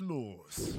Los.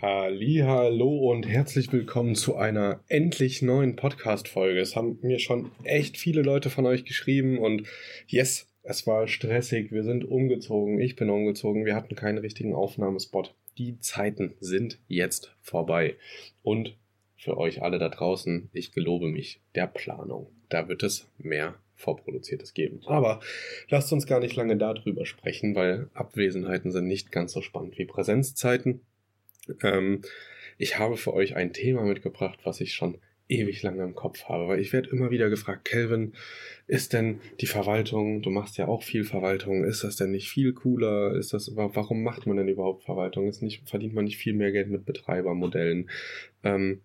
Hallo und herzlich willkommen zu einer endlich neuen Podcast Folge. Es haben mir schon echt viele Leute von euch geschrieben und yes, es war stressig. Wir sind umgezogen. Ich bin umgezogen. Wir hatten keinen richtigen Aufnahmespot. Die Zeiten sind jetzt vorbei. Und für euch alle da draußen, ich gelobe mich der Planung. Da wird es mehr vorproduziertes geben. Aber lasst uns gar nicht lange darüber sprechen, weil Abwesenheiten sind nicht ganz so spannend wie Präsenzzeiten. Ähm, ich habe für euch ein Thema mitgebracht, was ich schon ewig lange im Kopf habe, weil ich werde immer wieder gefragt, Kelvin, ist denn die Verwaltung, du machst ja auch viel Verwaltung, ist das denn nicht viel cooler? Ist das, warum macht man denn überhaupt Verwaltung? Ist nicht, verdient man nicht viel mehr Geld mit Betreibermodellen? Ähm,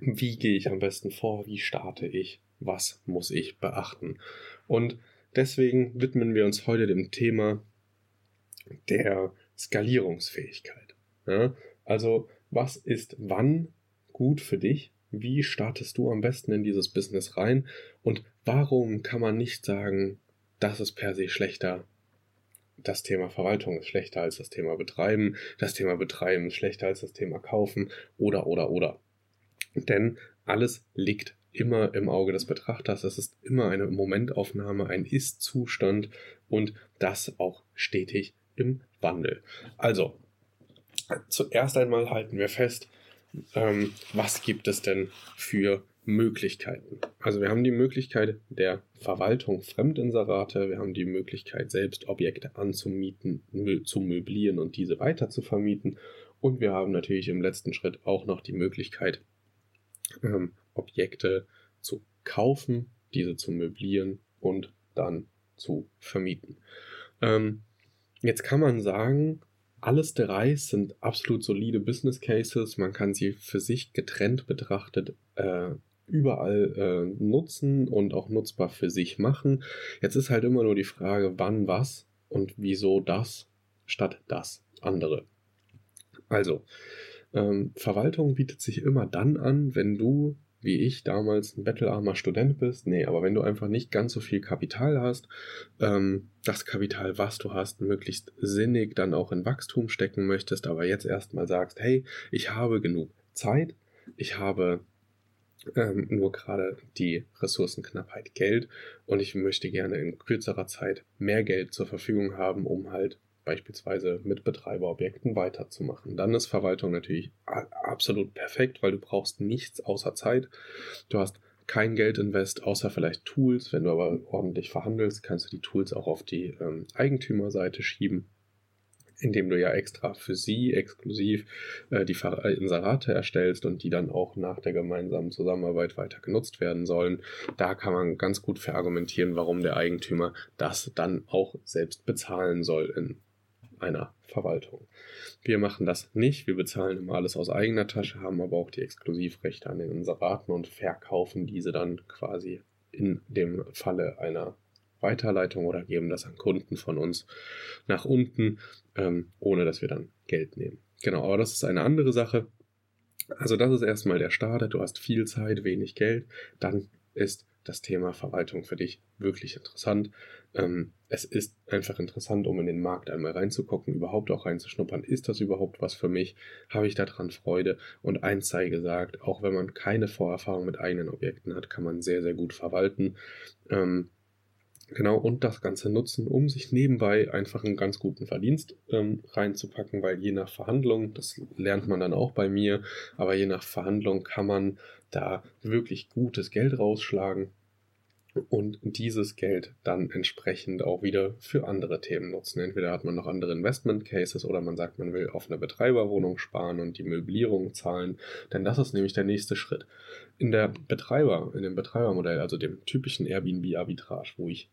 wie gehe ich am besten vor? Wie starte ich? Was muss ich beachten. Und deswegen widmen wir uns heute dem Thema der Skalierungsfähigkeit. Ja? Also was ist wann gut für dich? Wie startest du am besten in dieses Business rein? Und warum kann man nicht sagen, das ist per se schlechter? Das Thema Verwaltung ist schlechter als das Thema Betreiben, das Thema Betreiben ist schlechter als das Thema Kaufen oder oder oder. Denn alles liegt immer im Auge des Betrachters. Es ist immer eine Momentaufnahme, ein Ist-Zustand und das auch stetig im Wandel. Also, zuerst einmal halten wir fest, ähm, was gibt es denn für Möglichkeiten? Also wir haben die Möglichkeit der Verwaltung Fremdinserate, wir haben die Möglichkeit selbst Objekte anzumieten, zu möblieren und diese weiter zu vermieten und wir haben natürlich im letzten Schritt auch noch die Möglichkeit, ähm, Objekte zu kaufen, diese zu möblieren und dann zu vermieten. Ähm, jetzt kann man sagen, alles drei sind absolut solide Business Cases. Man kann sie für sich getrennt betrachtet äh, überall äh, nutzen und auch nutzbar für sich machen. Jetzt ist halt immer nur die Frage, wann was und wieso das statt das andere. Also, ähm, Verwaltung bietet sich immer dann an, wenn du wie ich damals ein bettelarmer Student bist. Nee, aber wenn du einfach nicht ganz so viel Kapital hast, ähm, das Kapital, was du hast, möglichst sinnig dann auch in Wachstum stecken möchtest, aber jetzt erstmal sagst, hey, ich habe genug Zeit, ich habe ähm, nur gerade die Ressourcenknappheit Geld und ich möchte gerne in kürzerer Zeit mehr Geld zur Verfügung haben, um halt beispielsweise mit Betreiberobjekten weiterzumachen. Dann ist Verwaltung natürlich absolut perfekt, weil du brauchst nichts außer Zeit. Du hast kein Geldinvest außer vielleicht Tools. Wenn du aber ordentlich verhandelst, kannst du die Tools auch auf die ähm, Eigentümerseite schieben, indem du ja extra für sie exklusiv äh, die äh, Inserate erstellst und die dann auch nach der gemeinsamen Zusammenarbeit weiter genutzt werden sollen. Da kann man ganz gut verargumentieren, warum der Eigentümer das dann auch selbst bezahlen soll in einer Verwaltung. Wir machen das nicht. Wir bezahlen immer alles aus eigener Tasche, haben aber auch die Exklusivrechte an den Inseraten und verkaufen diese dann quasi in dem Falle einer Weiterleitung oder geben das an Kunden von uns nach unten, ähm, ohne dass wir dann Geld nehmen. Genau, aber das ist eine andere Sache. Also das ist erstmal der Start. Du hast viel Zeit, wenig Geld. Dann ist das Thema Verwaltung für dich wirklich interessant. Ähm, es ist einfach interessant, um in den Markt einmal reinzugucken, überhaupt auch reinzuschnuppern. Ist das überhaupt was für mich? Habe ich daran Freude? Und eins sei gesagt, auch wenn man keine Vorerfahrung mit eigenen Objekten hat, kann man sehr, sehr gut verwalten. Ähm, Genau, und das Ganze nutzen, um sich nebenbei einfach einen ganz guten Verdienst ähm, reinzupacken, weil je nach Verhandlung, das lernt man dann auch bei mir, aber je nach Verhandlung kann man da wirklich gutes Geld rausschlagen und dieses Geld dann entsprechend auch wieder für andere Themen nutzen. Entweder hat man noch andere Investment Cases oder man sagt, man will auf eine Betreiberwohnung sparen und die Möblierung zahlen, denn das ist nämlich der nächste Schritt. In der Betreiber, in dem Betreibermodell, also dem typischen Airbnb Arbitrage, wo ich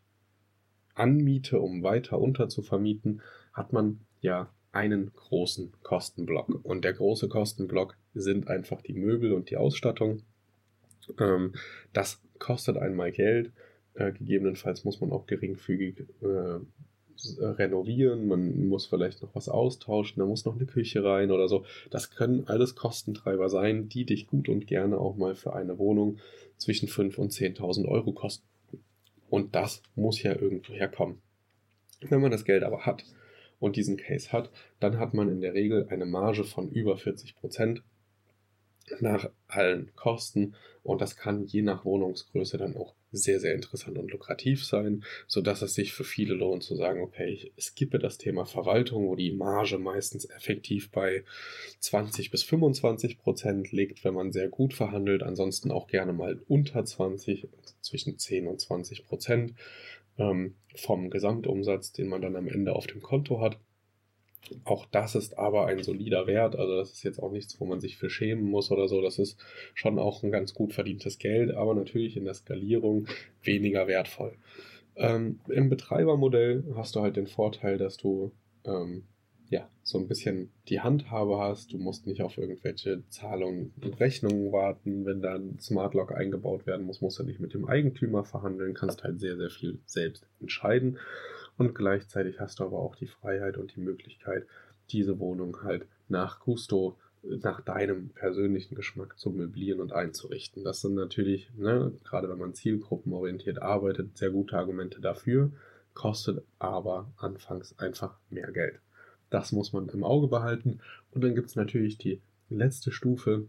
anmiete, um weiter unterzuvermieten, hat man ja einen großen Kostenblock. Und der große Kostenblock sind einfach die Möbel und die Ausstattung. Ähm, das kostet einmal Geld. Äh, gegebenenfalls muss man auch geringfügig äh, renovieren, man muss vielleicht noch was austauschen, da muss noch eine Küche rein oder so. Das können alles Kostentreiber sein, die dich gut und gerne auch mal für eine Wohnung zwischen 5.000 und 10.000 Euro kosten. Und das muss ja irgendwo herkommen. Wenn man das Geld aber hat und diesen Case hat, dann hat man in der Regel eine Marge von über 40 Prozent nach allen Kosten und das kann je nach Wohnungsgröße dann auch sehr, sehr interessant und lukrativ sein, sodass es sich für viele lohnt zu sagen, okay, ich skippe das Thema Verwaltung, wo die Marge meistens effektiv bei 20 bis 25 Prozent liegt, wenn man sehr gut verhandelt, ansonsten auch gerne mal unter 20, zwischen 10 und 20 Prozent ähm, vom Gesamtumsatz, den man dann am Ende auf dem Konto hat. Auch das ist aber ein solider Wert. Also das ist jetzt auch nichts, wo man sich für schämen muss oder so. Das ist schon auch ein ganz gut verdientes Geld, aber natürlich in der Skalierung weniger wertvoll. Ähm, Im Betreibermodell hast du halt den Vorteil, dass du ähm, ja so ein bisschen die Handhabe hast. Du musst nicht auf irgendwelche Zahlungen und Rechnungen warten. Wenn da ein Smart Lock eingebaut werden muss, musst du nicht mit dem Eigentümer verhandeln, kannst halt sehr, sehr viel selbst entscheiden. Und gleichzeitig hast du aber auch die Freiheit und die Möglichkeit, diese Wohnung halt nach Gusto, nach deinem persönlichen Geschmack zu möblieren und einzurichten. Das sind natürlich, ne, gerade wenn man zielgruppenorientiert arbeitet, sehr gute Argumente dafür, kostet aber anfangs einfach mehr Geld. Das muss man im Auge behalten. Und dann gibt es natürlich die letzte Stufe,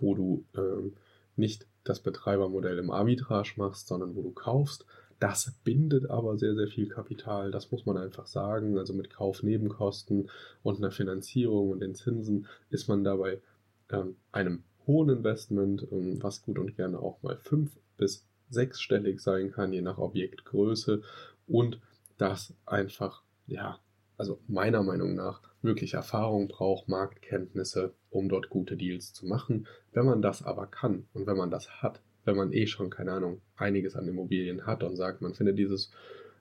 wo du ähm, nicht das Betreibermodell im Arbitrage machst, sondern wo du kaufst das bindet aber sehr, sehr viel Kapital. Das muss man einfach sagen. Also mit Kaufnebenkosten und einer Finanzierung und den Zinsen ist man dabei ähm, einem hohen Investment, ähm, was gut und gerne auch mal fünf bis sechsstellig sein kann, je nach Objektgröße. Und das einfach, ja, also meiner Meinung nach wirklich Erfahrung braucht, Marktkenntnisse, um dort gute Deals zu machen. Wenn man das aber kann und wenn man das hat, wenn man eh schon, keine Ahnung, einiges an Immobilien hat und sagt, man findet dieses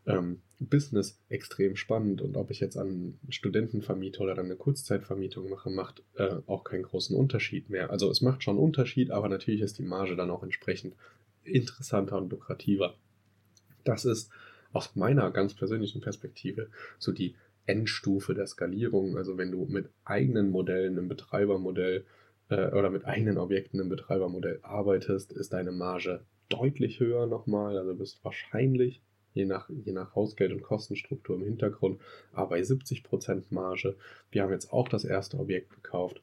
ähm, Business extrem spannend und ob ich jetzt an Studentenvermieter oder dann eine Kurzzeitvermietung mache, macht äh, auch keinen großen Unterschied mehr. Also es macht schon einen Unterschied, aber natürlich ist die Marge dann auch entsprechend interessanter und lukrativer. Das ist aus meiner ganz persönlichen Perspektive so die Endstufe der Skalierung. Also wenn du mit eigenen Modellen, einem Betreibermodell äh, oder mit eigenen Objekten im Betreibermodell arbeitest, ist deine Marge deutlich höher nochmal. Also bist wahrscheinlich, je nach, je nach Hausgeld- und Kostenstruktur im Hintergrund, aber bei 70% Marge. Wir haben jetzt auch das erste Objekt gekauft,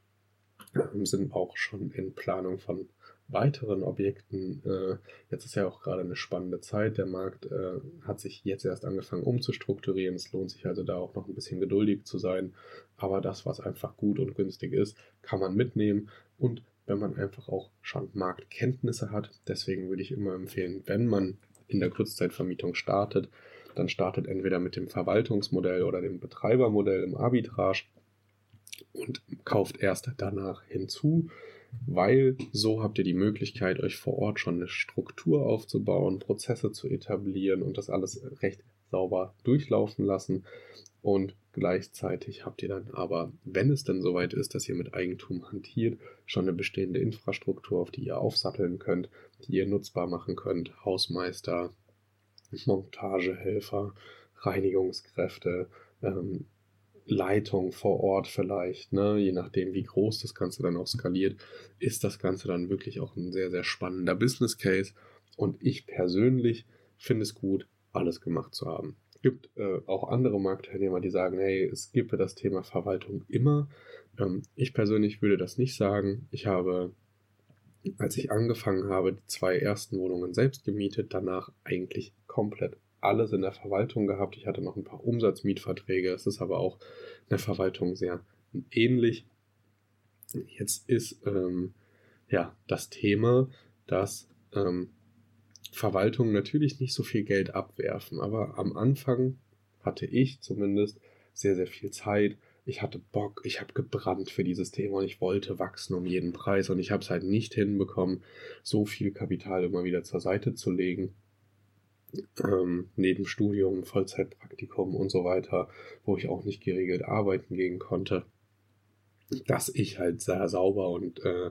sind auch schon in Planung von weiteren Objekten. Äh, jetzt ist ja auch gerade eine spannende Zeit. Der Markt äh, hat sich jetzt erst angefangen umzustrukturieren. Es lohnt sich also da auch noch ein bisschen geduldig zu sein. Aber das, was einfach gut und günstig ist, kann man mitnehmen. Und wenn man einfach auch schon Marktkenntnisse hat, deswegen würde ich immer empfehlen, wenn man in der Kurzzeitvermietung startet, dann startet entweder mit dem Verwaltungsmodell oder dem Betreibermodell im Arbitrage und kauft erst danach hinzu weil so habt ihr die Möglichkeit, euch vor Ort schon eine Struktur aufzubauen, Prozesse zu etablieren und das alles recht sauber durchlaufen lassen. Und gleichzeitig habt ihr dann aber, wenn es dann soweit ist, dass ihr mit Eigentum hantiert, schon eine bestehende Infrastruktur, auf die ihr aufsatteln könnt, die ihr nutzbar machen könnt. Hausmeister, Montagehelfer, Reinigungskräfte, ähm, Leitung vor Ort vielleicht, ne? je nachdem, wie groß das Ganze dann auch skaliert, ist das Ganze dann wirklich auch ein sehr, sehr spannender Business Case. Und ich persönlich finde es gut, alles gemacht zu haben. Es gibt äh, auch andere Marktteilnehmer, die sagen, hey, es gibt das Thema Verwaltung immer. Ähm, ich persönlich würde das nicht sagen. Ich habe, als ich angefangen habe, die zwei ersten Wohnungen selbst gemietet, danach eigentlich komplett alles in der Verwaltung gehabt. Ich hatte noch ein paar Umsatzmietverträge. Es ist aber auch in der Verwaltung sehr ähnlich. Jetzt ist ähm, ja das Thema, dass ähm, Verwaltungen natürlich nicht so viel Geld abwerfen, aber am Anfang hatte ich zumindest sehr, sehr viel Zeit. Ich hatte Bock, ich habe gebrannt für dieses Thema und ich wollte wachsen um jeden Preis und ich habe es halt nicht hinbekommen, so viel Kapital immer wieder zur Seite zu legen ähm, neben Studium, Vollzeitpraktikum und so weiter, wo ich auch nicht geregelt arbeiten gehen konnte, dass ich halt sehr sauber und äh,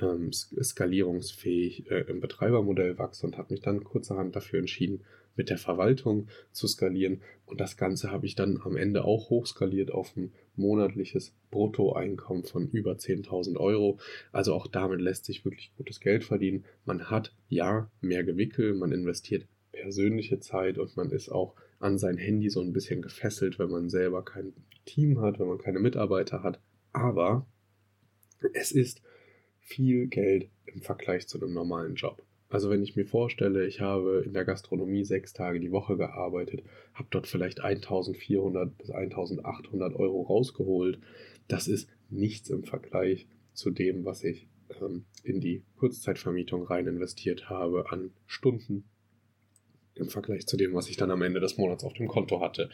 ähm, skalierungsfähig äh, im Betreibermodell wachse und habe mich dann kurzerhand dafür entschieden, mit der Verwaltung zu skalieren. Und das Ganze habe ich dann am Ende auch hochskaliert auf ein monatliches Bruttoeinkommen von über 10.000 Euro. Also auch damit lässt sich wirklich gutes Geld verdienen. Man hat ja mehr Gewickel, man investiert persönliche Zeit und man ist auch an sein Handy so ein bisschen gefesselt, wenn man selber kein Team hat, wenn man keine Mitarbeiter hat. Aber es ist viel Geld im Vergleich zu einem normalen Job. Also wenn ich mir vorstelle, ich habe in der Gastronomie sechs Tage die Woche gearbeitet, habe dort vielleicht 1400 bis 1800 Euro rausgeholt, das ist nichts im Vergleich zu dem, was ich ähm, in die Kurzzeitvermietung rein investiert habe an Stunden, im Vergleich zu dem, was ich dann am Ende des Monats auf dem Konto hatte.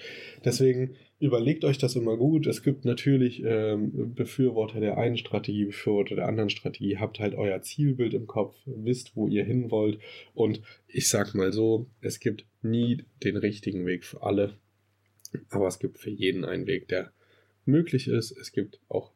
Deswegen überlegt euch das immer gut. Es gibt natürlich ähm, Befürworter der einen Strategie, Befürworter der anderen Strategie. Habt halt euer Zielbild im Kopf, wisst, wo ihr hin wollt. Und ich sag mal so, es gibt nie den richtigen Weg für alle. Aber es gibt für jeden einen Weg, der möglich ist. Es gibt auch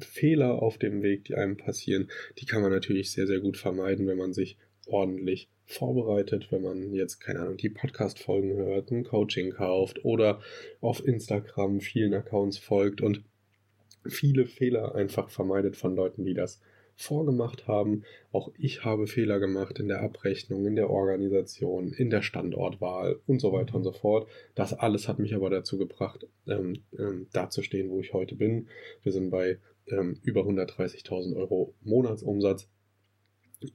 Fehler auf dem Weg, die einem passieren. Die kann man natürlich sehr, sehr gut vermeiden, wenn man sich ordentlich vorbereitet, wenn man jetzt, keine Ahnung, die Podcast-Folgen hört, ein Coaching kauft oder auf Instagram vielen Accounts folgt und viele Fehler einfach vermeidet von Leuten, die das vorgemacht haben. Auch ich habe Fehler gemacht in der Abrechnung, in der Organisation, in der Standortwahl und so weiter und so fort. Das alles hat mich aber dazu gebracht, ähm, ähm, dazustehen, wo ich heute bin. Wir sind bei ähm, über 130.000 Euro Monatsumsatz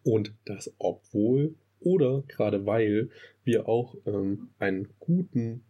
und das obwohl oder gerade weil wir auch ähm, einen guten,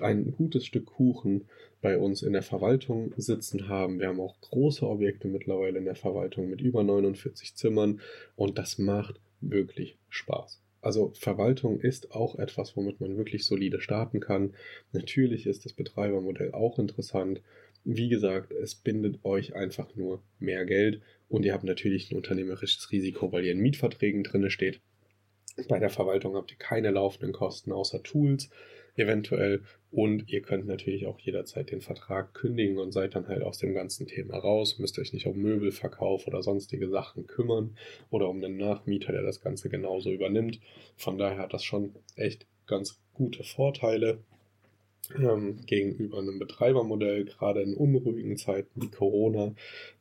ein gutes Stück Kuchen bei uns in der Verwaltung sitzen haben. Wir haben auch große Objekte mittlerweile in der Verwaltung mit über 49 Zimmern und das macht wirklich Spaß. Also Verwaltung ist auch etwas, womit man wirklich solide starten kann. Natürlich ist das Betreibermodell auch interessant. Wie gesagt, es bindet euch einfach nur mehr Geld und ihr habt natürlich ein unternehmerisches Risiko, weil ihr in Mietverträgen drin steht. Bei der Verwaltung habt ihr keine laufenden Kosten außer Tools eventuell und ihr könnt natürlich auch jederzeit den Vertrag kündigen und seid dann halt aus dem ganzen Thema raus, müsst euch nicht um Möbelverkauf oder sonstige Sachen kümmern oder um einen Nachmieter, der das Ganze genauso übernimmt. Von daher hat das schon echt ganz gute Vorteile ähm, gegenüber einem Betreibermodell, gerade in unruhigen Zeiten wie Corona,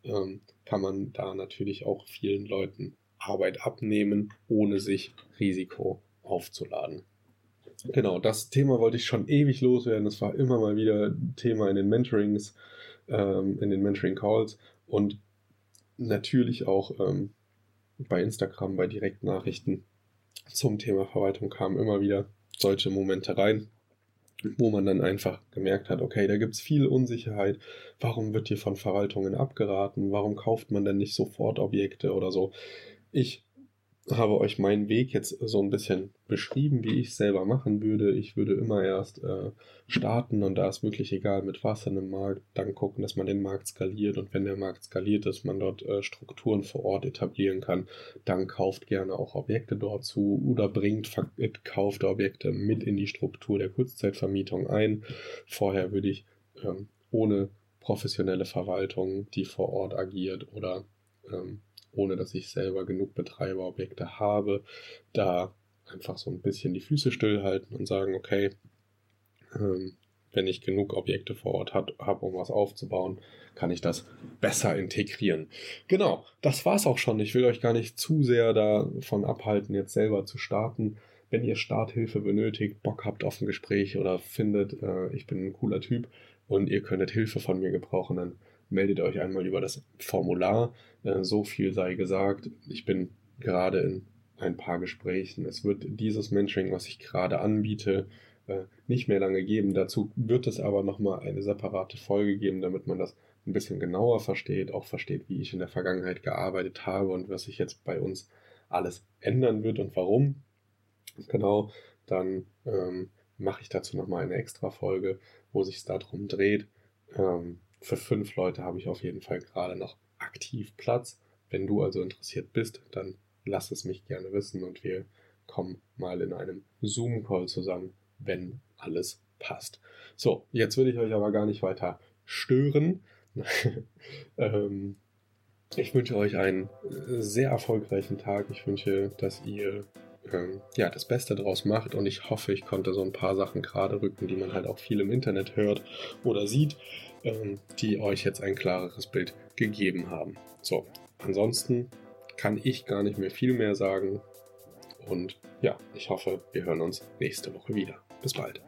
ähm, kann man da natürlich auch vielen Leuten Arbeit abnehmen, ohne sich Risiko aufzuladen. Genau, das Thema wollte ich schon ewig loswerden. Das war immer mal wieder Thema in den Mentorings, ähm, in den Mentoring-Calls und natürlich auch ähm, bei Instagram, bei Direktnachrichten zum Thema Verwaltung kamen immer wieder solche Momente rein, wo man dann einfach gemerkt hat, okay, da gibt es viel Unsicherheit. Warum wird hier von Verwaltungen abgeraten? Warum kauft man denn nicht sofort Objekte oder so? Ich habe euch meinen Weg jetzt so ein bisschen beschrieben, wie ich es selber machen würde. Ich würde immer erst äh, starten und da ist wirklich egal mit was in einem Markt, dann gucken, dass man den Markt skaliert und wenn der Markt skaliert ist, man dort äh, Strukturen vor Ort etablieren kann, dann kauft gerne auch Objekte dort zu oder bringt kaufte Objekte mit in die Struktur der Kurzzeitvermietung ein. Vorher würde ich ähm, ohne professionelle Verwaltung, die vor Ort agiert oder ähm, ohne dass ich selber genug Betreiberobjekte habe, da einfach so ein bisschen die Füße stillhalten und sagen, okay, ähm, wenn ich genug Objekte vor Ort habe, um was aufzubauen, kann ich das besser integrieren. Genau, das war's auch schon. Ich will euch gar nicht zu sehr davon abhalten, jetzt selber zu starten. Wenn ihr Starthilfe benötigt, Bock habt auf ein Gespräch oder findet, äh, ich bin ein cooler Typ und ihr könntet Hilfe von mir gebrauchen, dann meldet euch einmal über das Formular. Äh, so viel sei gesagt. Ich bin gerade in ein paar Gesprächen. Es wird dieses Mentoring, was ich gerade anbiete, äh, nicht mehr lange geben. Dazu wird es aber nochmal eine separate Folge geben, damit man das ein bisschen genauer versteht, auch versteht, wie ich in der Vergangenheit gearbeitet habe und was sich jetzt bei uns alles ändern wird und warum. Genau, dann ähm, mache ich dazu nochmal eine extra Folge, wo sich es darum dreht. Ähm, für fünf Leute habe ich auf jeden Fall gerade noch aktiv Platz. Wenn du also interessiert bist, dann lass es mich gerne wissen und wir kommen mal in einem Zoom-Call zusammen, wenn alles passt. So, jetzt will ich euch aber gar nicht weiter stören. ähm, ich wünsche euch einen sehr erfolgreichen Tag. Ich wünsche, dass ihr ähm, ja, das Beste draus macht und ich hoffe, ich konnte so ein paar Sachen gerade rücken, die man halt auch viel im Internet hört oder sieht, ähm, die euch jetzt ein klareres Bild gegeben haben. So, ansonsten kann ich gar nicht mehr viel mehr sagen und ja, ich hoffe, wir hören uns nächste Woche wieder. Bis bald.